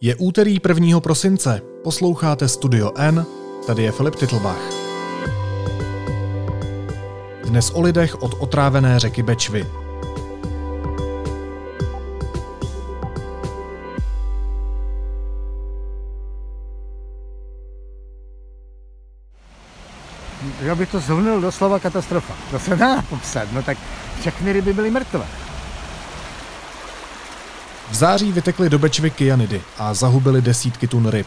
Je úterý 1. prosince, posloucháte Studio N, tady je Filip Titlbach. Dnes o lidech od otrávené řeky Bečvy. Já bych to zhrnul do slova katastrofa. To se dá popsat, no tak všechny ryby byly mrtvé. V září vytekly do Bečvy kyanidy a zahubily desítky tun ryb.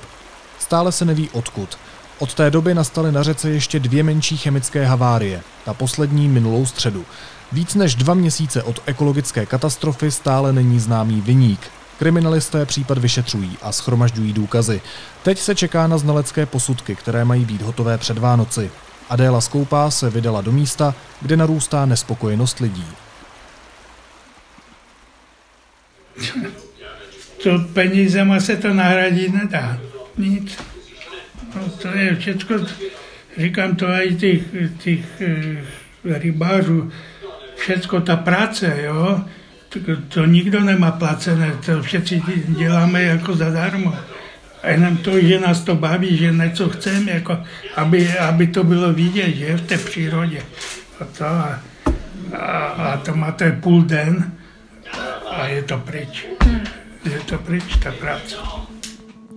Stále se neví odkud. Od té doby nastaly na řece ještě dvě menší chemické havárie, ta poslední minulou středu. Víc než dva měsíce od ekologické katastrofy stále není známý viník. Kriminalisté případ vyšetřují a schromažďují důkazy. Teď se čeká na znalecké posudky, které mají být hotové před Vánoci. Adéla Skoupá se vydala do místa, kde narůstá nespokojenost lidí. To penízema se to nahradit nedá. Nic. No, to je všechno, říkám to i těch, těch e, rybářů, všecko ta práce, jo, to, to nikdo nemá placené, to všichni děláme jako zadarmo. A jenom to, že nás to baví, že něco chceme, jako, aby, aby to bylo vidět, že v té přírodě. A, to, a, a, a to máte půl den a je to pryč. Je to pryč, ta práce.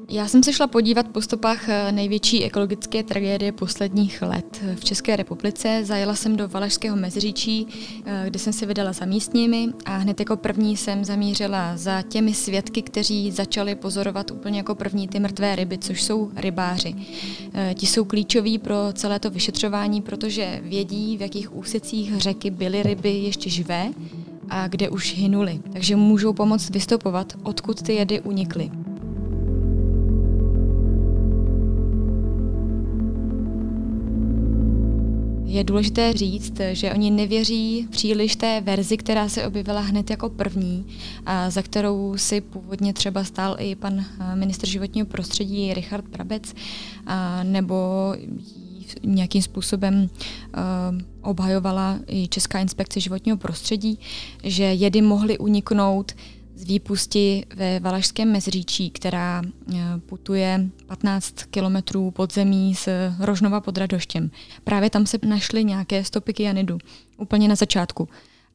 Já jsem se šla podívat po stopách eh, největší ekologické tragédie posledních let v České republice. Zajela jsem do Valašského meziříčí, eh, kde jsem se vydala za místními a hned jako první jsem zamířila za těmi svědky, kteří začali pozorovat úplně jako první ty mrtvé ryby, což jsou rybáři. Eh, ti jsou klíčoví pro celé to vyšetřování, protože vědí, v jakých úsecích řeky byly ryby ještě živé a kde už hynuli. Takže můžou pomoct vystopovat, odkud ty jedy unikly. Je důležité říct, že oni nevěří příliš té verzi, která se objevila hned jako první, a za kterou si původně třeba stál i pan ministr životního prostředí Richard Brabec, a nebo nějakým způsobem uh, obhajovala i Česká inspekce životního prostředí, že jedy mohly uniknout z výpusti ve Valašském mezříčí, která eh, putuje 15 kilometrů pod zemí z Rožnova pod Radoštěm. Právě tam se našly nějaké stopy kyanidu, úplně na začátku.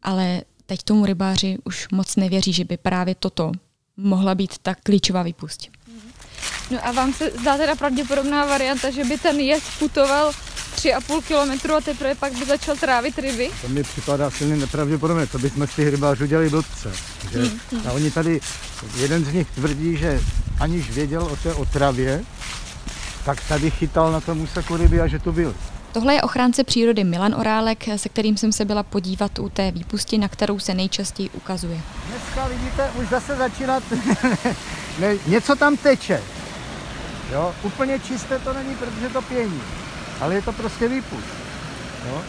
Ale teď tomu rybáři už moc nevěří, že by právě toto mohla být ta klíčová výpust. No a vám se zdá teda pravděpodobná varianta, že by ten jed putoval 3,5 kilometru a teprve pak by začal trávit ryby? To mi připadá silně nepravděpodobné, to bychom z těch rybářů dělali blbce. Že? Hmm, hmm. A oni tady, jeden z nich tvrdí, že aniž věděl o té otravě, tak tady chytal na tom úseku ryby a že tu byl. Tohle je ochránce přírody Milan Orálek, se kterým jsem se byla podívat u té výpusti, na kterou se nejčastěji ukazuje. Dneska vidíte, už zase začínat, ne, něco tam teče. Jo? Úplně čisté to není, protože to pění ale je to prostě výpust. Jo?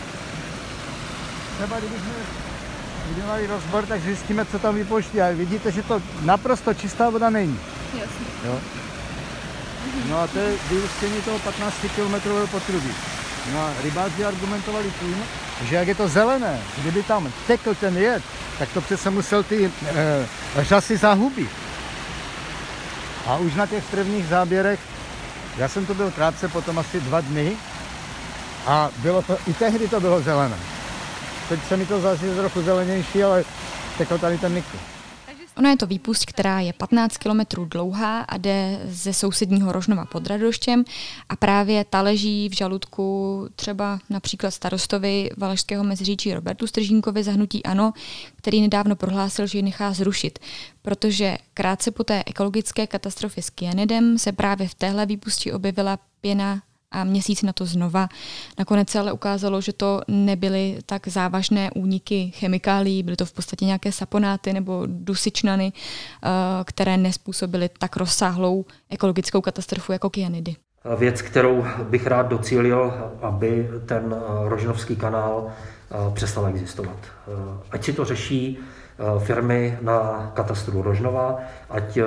Třeba kdybychom udělali rozbor, tak zjistíme, co tam vypouští. A vidíte, že to naprosto čistá voda není. Jasně. Jo? No a to je vyústění toho 15 km potrubí. No a rybáři argumentovali tím, že jak je to zelené, kdyby tam tekl ten jed, tak to přece musel ty e, řasy zahubit. A už na těch prvních záběrech, já jsem to byl krátce, potom asi dva dny, a bylo to, i tehdy to bylo zelené. Teď se mi to zase trochu zelenější, ale tekl tady ten nikl. Ono je to výpust, která je 15 km dlouhá a jde ze sousedního Rožnova pod Radoštěm a právě ta leží v žaludku třeba například starostovi Valašského meziříčí Robertu Stržínkovi zahnutí ANO, který nedávno prohlásil, že ji nechá zrušit, protože krátce po té ekologické katastrofě s kyanidem se právě v téhle výpusti objevila pěna a měsíc na to znova. Nakonec se ale ukázalo, že to nebyly tak závažné úniky chemikálií, byly to v podstatě nějaké saponáty nebo dusičnany, eh, které nespůsobily tak rozsáhlou ekologickou katastrofu jako kyanidy. Věc, kterou bych rád docílil, aby ten eh, Rožnovský kanál eh, přestal existovat. Ať si to řeší firmy na katastru Rožnova, ať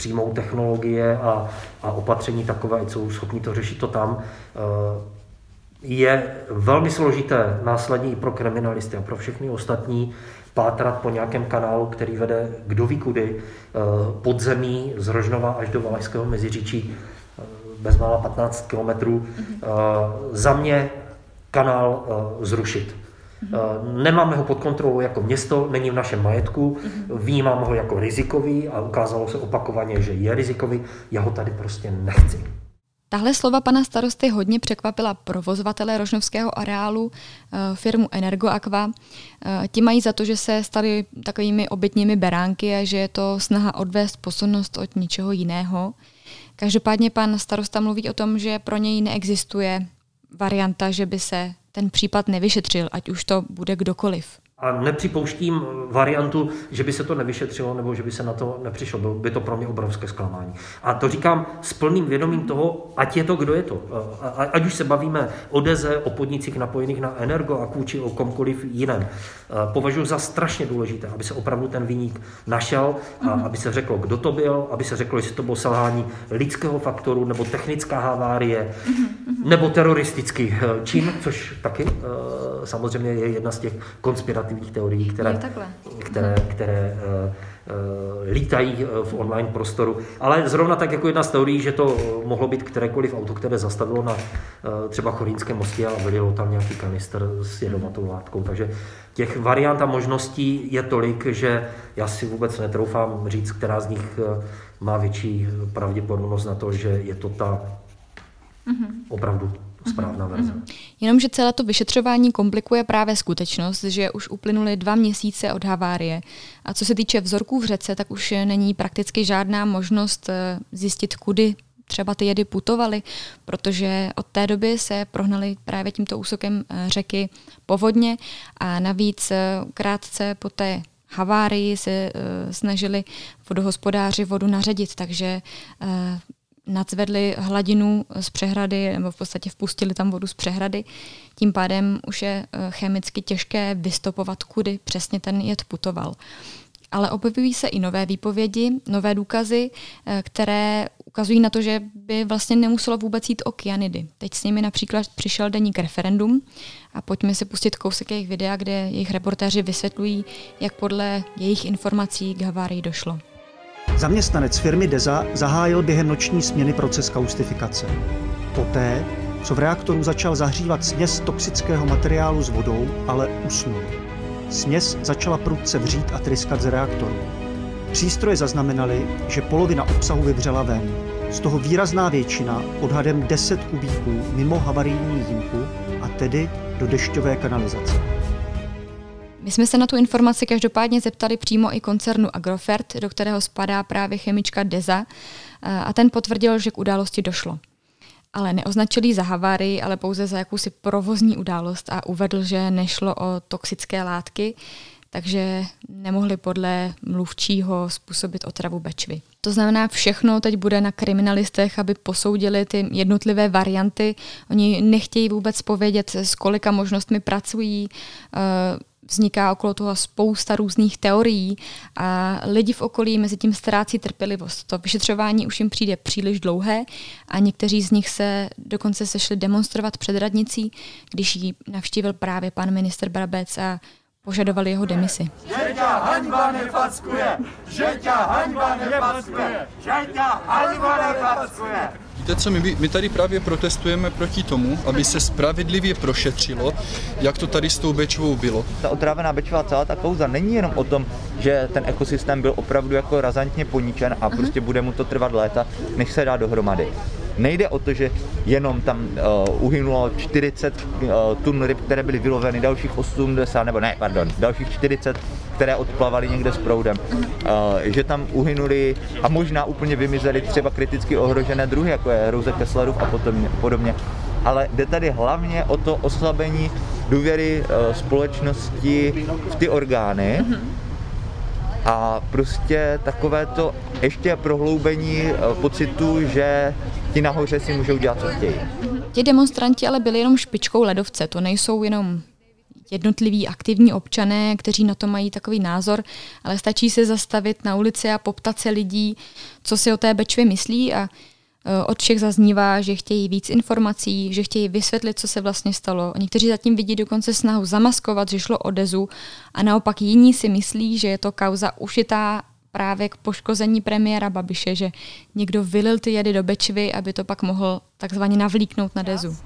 přijmou technologie a, a opatření takové, jsou schopni to řešit to tam, eh, je velmi složité následně i pro kriminalisty a pro všechny ostatní pátrat po nějakém kanálu, který vede kdo ví kudy, podzemí z Rožnova až do Valašského Meziříčí, bezmála 15 kilometrů. Za mě kanál zrušit. Nemáme ho pod kontrolou jako město, není v našem majetku, vnímám ho jako rizikový a ukázalo se opakovaně, že je rizikový, já ho tady prostě nechci. Tahle slova pana starosty hodně překvapila provozovatele rožnovského areálu, eh, firmu Energoaqua. Eh, ti mají za to, že se stali takovými obětními beránky a že je to snaha odvést pozornost od ničeho jiného. Každopádně pan starosta mluví o tom, že pro něj neexistuje varianta, že by se ten případ nevyšetřil, ať už to bude kdokoliv. A nepřipouštím variantu, že by se to nevyšetřilo nebo že by se na to nepřišlo. Bylo by to pro mě obrovské zklamání. A to říkám s plným vědomím toho, ať je to, kdo je to. Ať už se bavíme o Deze, o podnicích napojených na Energo a či o komkoliv jiném. Považuji za strašně důležité, aby se opravdu ten výnik našel, a aby se řeklo, kdo to byl, aby se řeklo, jestli to bylo selhání lidského faktoru nebo technická havárie, nebo teroristický eh, čin, což taky eh, samozřejmě je jedna z těch konspirativních teorií, které, které, které lítají v online prostoru. Ale zrovna tak jako jedna z teorií, že to mohlo být kterékoliv auto, které zastavilo na uh, třeba Chorínském mostě a vylilo tam nějaký kanister s jedovatou látkou. Takže těch variant a možností je tolik, že já si vůbec netroufám říct, která z nich má větší pravděpodobnost na to, že je to ta mm-hmm. opravdu správná mhm. verze. Mm-hmm. Jenomže celé to vyšetřování komplikuje právě skutečnost, že už uplynuly dva měsíce od havárie. A co se týče vzorků v řece, tak už není prakticky žádná možnost eh, zjistit, kudy třeba ty jedy putovaly, protože od té doby se prohnali právě tímto úsokem eh, řeky povodně a navíc eh, krátce po té havárii se snažili vodohospodáři vodu naředit, takže nadzvedli hladinu z přehrady, nebo v podstatě vpustili tam vodu z přehrady. Tím pádem už je eh, chemicky těžké vystopovat, kudy přesně ten jed putoval. Ale objevují se i nové výpovědi, nové důkazy, eh, které ukazují na to, že by vlastně nemuselo vůbec jít o kyanidy. Teď s nimi například přišel deník referendum a pojďme si pustit kousek jejich videa, kde jejich reportéři vysvětlují, jak podle jejich informací k havárii došlo. Zaměstnanec firmy Deza zahájil během noční směny proces kaustifikace. Poté, co v reaktoru začal zahřívat směs toxického materiálu s vodou, ale usnul. Směs začala prudce vřít a tryskat z reaktoru. Přístroje zaznamenaly, že polovina obsahu vyvřela ven. Z toho výrazná většina, odhadem 10 kubíků, mimo havarijní jímku a tedy do dešťové kanalizace. My jsme se na tu informaci každopádně zeptali přímo i koncernu Agrofert, do kterého spadá právě chemička Deza, eh, a ten potvrdil, že k události došlo. Ale neoznačil za havárii, ale pouze za jakousi provozní událost a uvedl, že nešlo o toxické látky, takže nemohli podle mluvčího způsobit otravu Bečvy. To znamená, všechno teď bude na kriminalistech, aby posoudili ty jednotlivé varianty. Oni nechtějí vůbec povědět, s kolika možnostmi pracují, eh, vzniká okolo toho spousta různých teorií a lidi v okolí mezi tím ztrácí trpělivost. To vyšetřování už jim přijde příliš dlouhé a někteří z nich se dokonce sešli demonstrovat před radnicí, když ji navštívil právě pan minister Brabec a požadovali jeho demisi. Že haňba nefackuje! Že haňba nefackuje! Že haňba nefackuje! Víte co, my, my tady právě protestujeme proti tomu, aby se spravedlivě prošetřilo, jak to tady s tou Bečvou bylo. Ta otrávená Bečva, celá ta kauza není jenom o tom, že ten ekosystém byl opravdu jako razantně poničen a prostě bude mu to trvat léta, než se dá dohromady. Nejde o to, že jenom tam uh, uhynulo 40 uh, tun ryb, které byly vyloveny, dalších 80, nebo ne, pardon, dalších 40, které odplavaly někde s proudem. Uh, že tam uhynuli a možná úplně vymizely třeba kriticky ohrožené druhy, jako je Rose Kesslerův a potom, podobně. Ale jde tady hlavně o to oslabení důvěry společnosti v ty orgány, a prostě takové to ještě prohloubení eh, pocitu, že ti nahoře si můžou dělat, co chtějí. Ti demonstranti ale byli jenom špičkou ledovce, to nejsou jenom jednotliví aktivní občané, kteří na to mají takový názor, ale stačí se zastavit na ulici a poptat se lidí, co si o té Bečvě myslí a Eh, od všech zaznívá, že chtějí víc informací, že chtějí vysvětlit, co se vlastně stalo. Někteří zatím vidí dokonce snahu zamaskovat, že šlo o Dezu a naopak jiní si myslí, že je to kauza ušitá právě k poškození premiéra Babiše, že někdo vylil ty jedy do Bečvy, aby to pak mohl takzvaně navlíknout na Dezu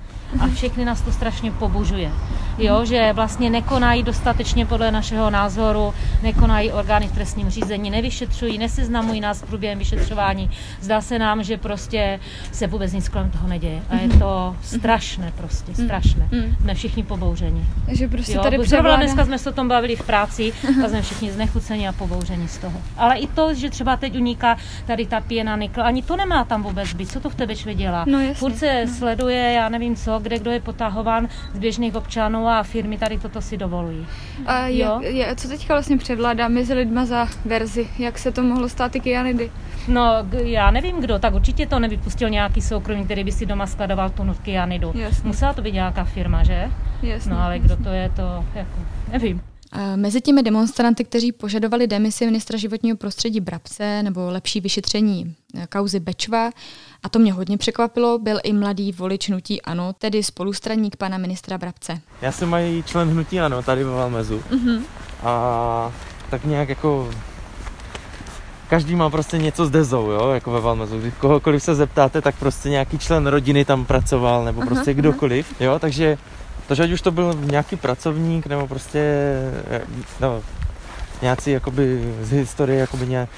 a všechny nás to strašně pobožuje. Jo, že vlastně nekonají dostatečně podle našeho názoru, nekonají orgány v trestním řízení, nevyšetřují, neseznamují nás s průběhem vyšetřování. Zdá se nám, že prostě se vůbec nic kolem toho neděje. A je to strašné prostě, mm. strašné. Mm. Jsme všichni pobouřeni. Že prostě jo, tady převládá... dneska jsme se o tom bavili v práci a jsme všichni znechuceni a pobouřeni z toho. Ale i to, že třeba teď uniká tady ta pěna nikl, ani to nemá tam vůbec být. Co to v tebe dělá? No, jasně. Furt se no. sleduje, já nevím co, kde kdo je potahován z běžných občanů a firmy tady toto si dovolují. A je, je, co teďka vlastně převládá mezi lidma za verzi? Jak se to mohlo stát i kyanidy? No, já nevím kdo, tak určitě to nevypustil nějaký soukromý, který by si doma skladoval tunu kyanidu. Jasně. Musela to být nějaká firma, že? Jasně. No ale kdo to je, to jako nevím. Mezi těmi demonstranty, kteří požadovali demisi ministra životního prostředí Brabce nebo lepší vyšetření eh, kauzy Bečva, a to mě hodně překvapilo, byl i mladý volič hnutí Ano, tedy spolustraník pana ministra Brabce. Já jsem mají člen hnutí Ano tady ve Valmezu. Mm-hmm. A tak nějak jako každý má prostě něco s dezou, jo, jako ve Valmezu. Když kohokoliv se zeptáte, tak prostě nějaký člen rodiny tam pracoval, nebo prostě aha, kdokoliv, jo, takže takže ať už to byl nějaký pracovník, nebo prostě no, nějací jakoby z historie, jakoby nějak,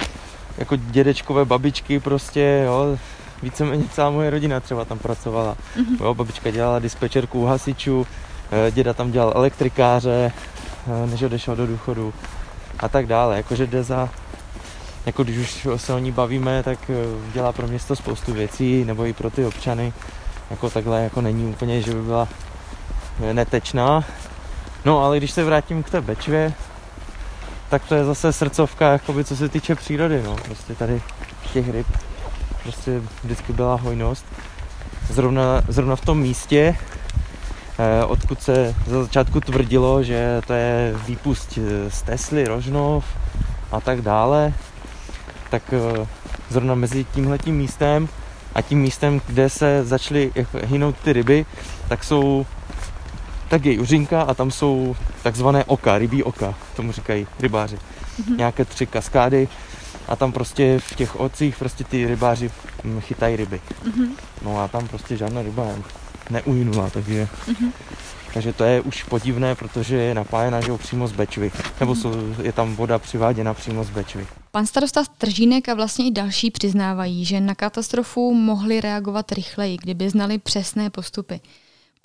jako dědečkové babičky prostě, jo, víceméně celá moje rodina třeba tam pracovala. Mm-hmm. Jo, babička dělala dispečerku u hasičů, eh, děda tam dělal elektrikáře, eh, než odešel do důchodu a tak dále. Jakože Deza, jako když už se o ní bavíme, tak eh, dělá pro město spoustu věcí, nebo i pro ty občany. Jako takhle jako není úplně, že by byla netečná. No ale když se vrátím k té Bečvě, tak to je zase srdcovka, jakoby, co se týče přírody, no. Prostě tady těch ryb prostě vždycky byla hojnost. Zrovna, zrovna v tom místě, eh, odkud se za začátku tvrdilo, že to je výpust eh, z Tesly, Rožnov a tak dále, tak eh, zrovna mezi tímhletím místem a tím místem, kde se začaly hynout ty ryby, tak jsou tak je Juřinka a tam jsou takzvané oka, rybí oka, tomu říkají rybáři. Mm-hmm. Nějaké tři kaskády a tam prostě v těch ocích prostě ty rybáři mm, chytají ryby. Mm-hmm. No a tam prostě žádná ryba neujnula, takže, mm-hmm. takže to je už podivné, protože je napájena že přímo z Bečvy, nebo mhm. jsou, je tam voda přiváděna přímo z Bečvy. Pan starosta Tržínek a vlastně i další přiznávají, že na katastrofu mohli reagovat rychleji, kdyby znali přesné postupy.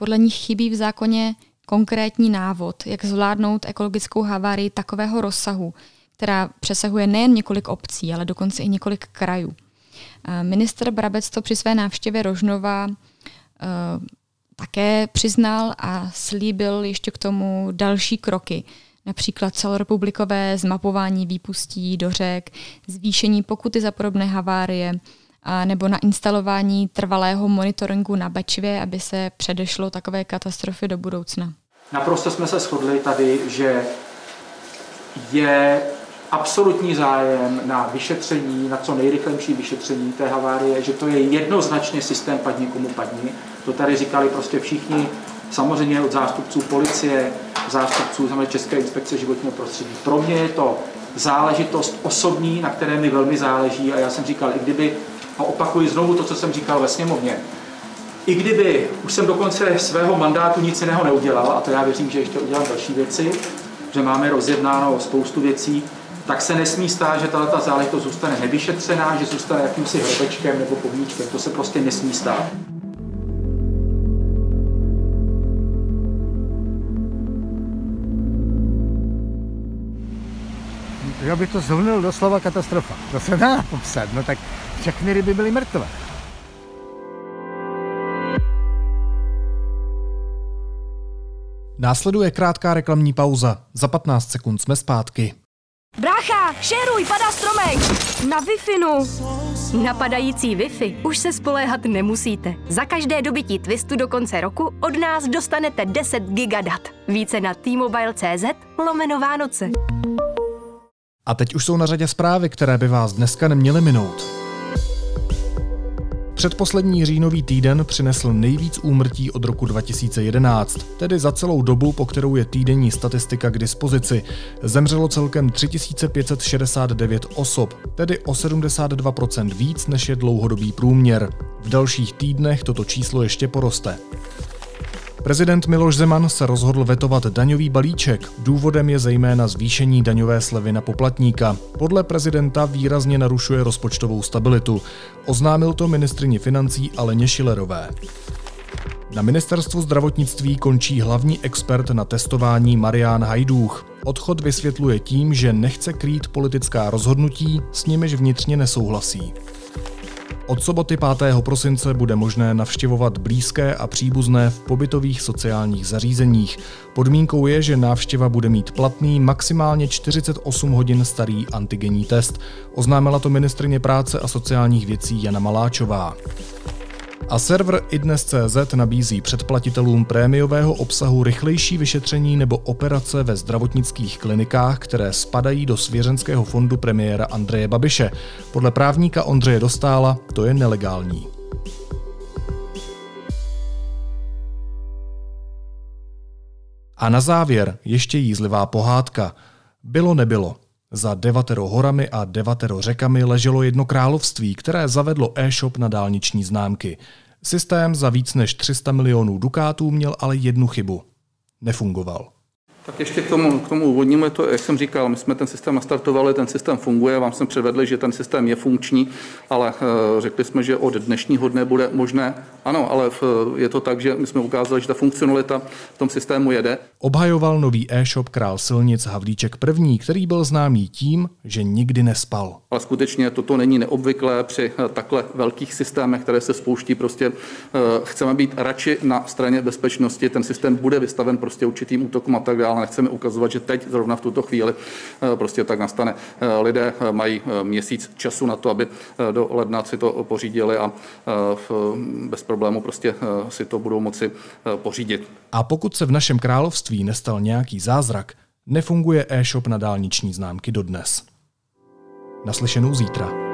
Podle nich chybí v zákoně konkrétní návod, jak zvládnout ekologickou havárii takového rozsahu, která přesahuje nejen několik obcí, ale dokonce i několik krajů. Minister Brabec to při své návštěvě Rožnova uh, také přiznal a slíbil ještě k tomu další kroky, například celorepublikové zmapování výpustí do řek, zvýšení pokuty za podobné havárie, a nebo na instalování trvalého monitoringu na Bečvě, aby se předešlo takové katastrofy do budoucna. Naprosto jsme se shodli tady, že je absolutní zájem na vyšetření, na co nejrychlejší vyšetření té havárie, že to je jednoznačně systém padni komu padni. To tady říkali prostě všichni, samozřejmě od zástupců policie, zástupců České inspekce životního prostředí. Pro mě je to záležitost osobní, na které mi velmi záleží a já jsem říkal, i kdyby a opakuji znovu to, co jsem říkal ve sněmovně. I kdyby už jsem do konce svého mandátu nic jiného neudělal, a to já věřím, že ještě udělám další věci, že máme rozjednáno spoustu věcí, tak se nesmí stát, že tato záležitost zůstane nevyšetřená, že zůstane jakýmsi hrobečkem nebo pomíčkem. To se prostě nesmí stát. Já bych to zhrnul do slova katastrofa. To se dá popsat. No tak všechny ryby byly mrtvé. Následuje krátká reklamní pauza. Za 15 sekund jsme zpátky. Brácha, šeruj, padá stromek! Na wi Napadající Wi-Fi už se spoléhat nemusíte. Za každé dobytí Twistu do konce roku od nás dostanete 10 gigadat. Více na t-mobile.cz lomeno Vánoce. A teď už jsou na řadě zprávy, které by vás dneska neměly minout. Předposlední říjnový týden přinesl nejvíc úmrtí od roku 2011, tedy za celou dobu, po kterou je týdenní statistika k dispozici. Zemřelo celkem 3569 osob, tedy o 72% víc než je dlouhodobý průměr. V dalších týdnech toto číslo ještě poroste. Prezident Miloš Zeman se rozhodl vetovat daňový balíček. Důvodem je zejména zvýšení daňové slevy na poplatníka. Podle prezidenta výrazně narušuje rozpočtovou stabilitu. Oznámil to ministrině financí Aleně Šilerové. Na ministerstvu zdravotnictví končí hlavní expert na testování Marián Hajdůch. Odchod vysvětluje tím, že nechce krýt politická rozhodnutí, s nimiž vnitřně nesouhlasí. Od soboty 5. prosince bude možné navštěvovat blízké a příbuzné v pobytových sociálních zařízeních. Podmínkou je, že návštěva bude mít platný maximálně 48 hodin starý antigenní test. Oznámila to ministrině práce a sociálních věcí Jana Maláčová. A server idnes.cz nabízí předplatitelům prémiového obsahu rychlejší vyšetření nebo operace ve zdravotnických klinikách, které spadají do svěřenského fondu premiéra Andreje Babiše. Podle právníka Ondřeje Dostála to je nelegální. A na závěr ještě jízlivá pohádka. Bylo nebylo. Za devatero horami a devatero řekami leželo jedno království, které zavedlo e-shop na dálniční známky. Systém za víc než 300 milionů dukátů měl ale jednu chybu. Nefungoval. Tak ještě k tomu, k tomu úvodnímu, to, jak jsem říkal, my jsme ten systém nastartovali, ten systém funguje, vám jsme předvedli, že ten systém je funkční, ale uh, řekli jsme, že od dnešního dne bude možné. Ano, ale v, je to tak, že my jsme ukázali, že ta funkcionalita v tom systému jede. Obhajoval nový e-shop Král silnic Havlíček první, který byl známý tím, že nikdy nespal. Ale skutečně toto není neobvyklé při uh, takhle velkých systémech, které se spouští. Prostě uh, chceme být radši na straně bezpečnosti. Ten systém bude vystaven prostě určitým útokům a tak dále ale nechceme ukazovat, že teď zrovna v tuto chvíli eh, prostě tak nastane. Eh, lidé eh, mají měsíc času na to, aby do ledna si to pořídili a bez problému prostě si to budou moci pořídit. A pokud se v našem království nestal nějaký zázrak, nefunguje e-shop na dálniční známky dodnes. Naslyšenou zítra.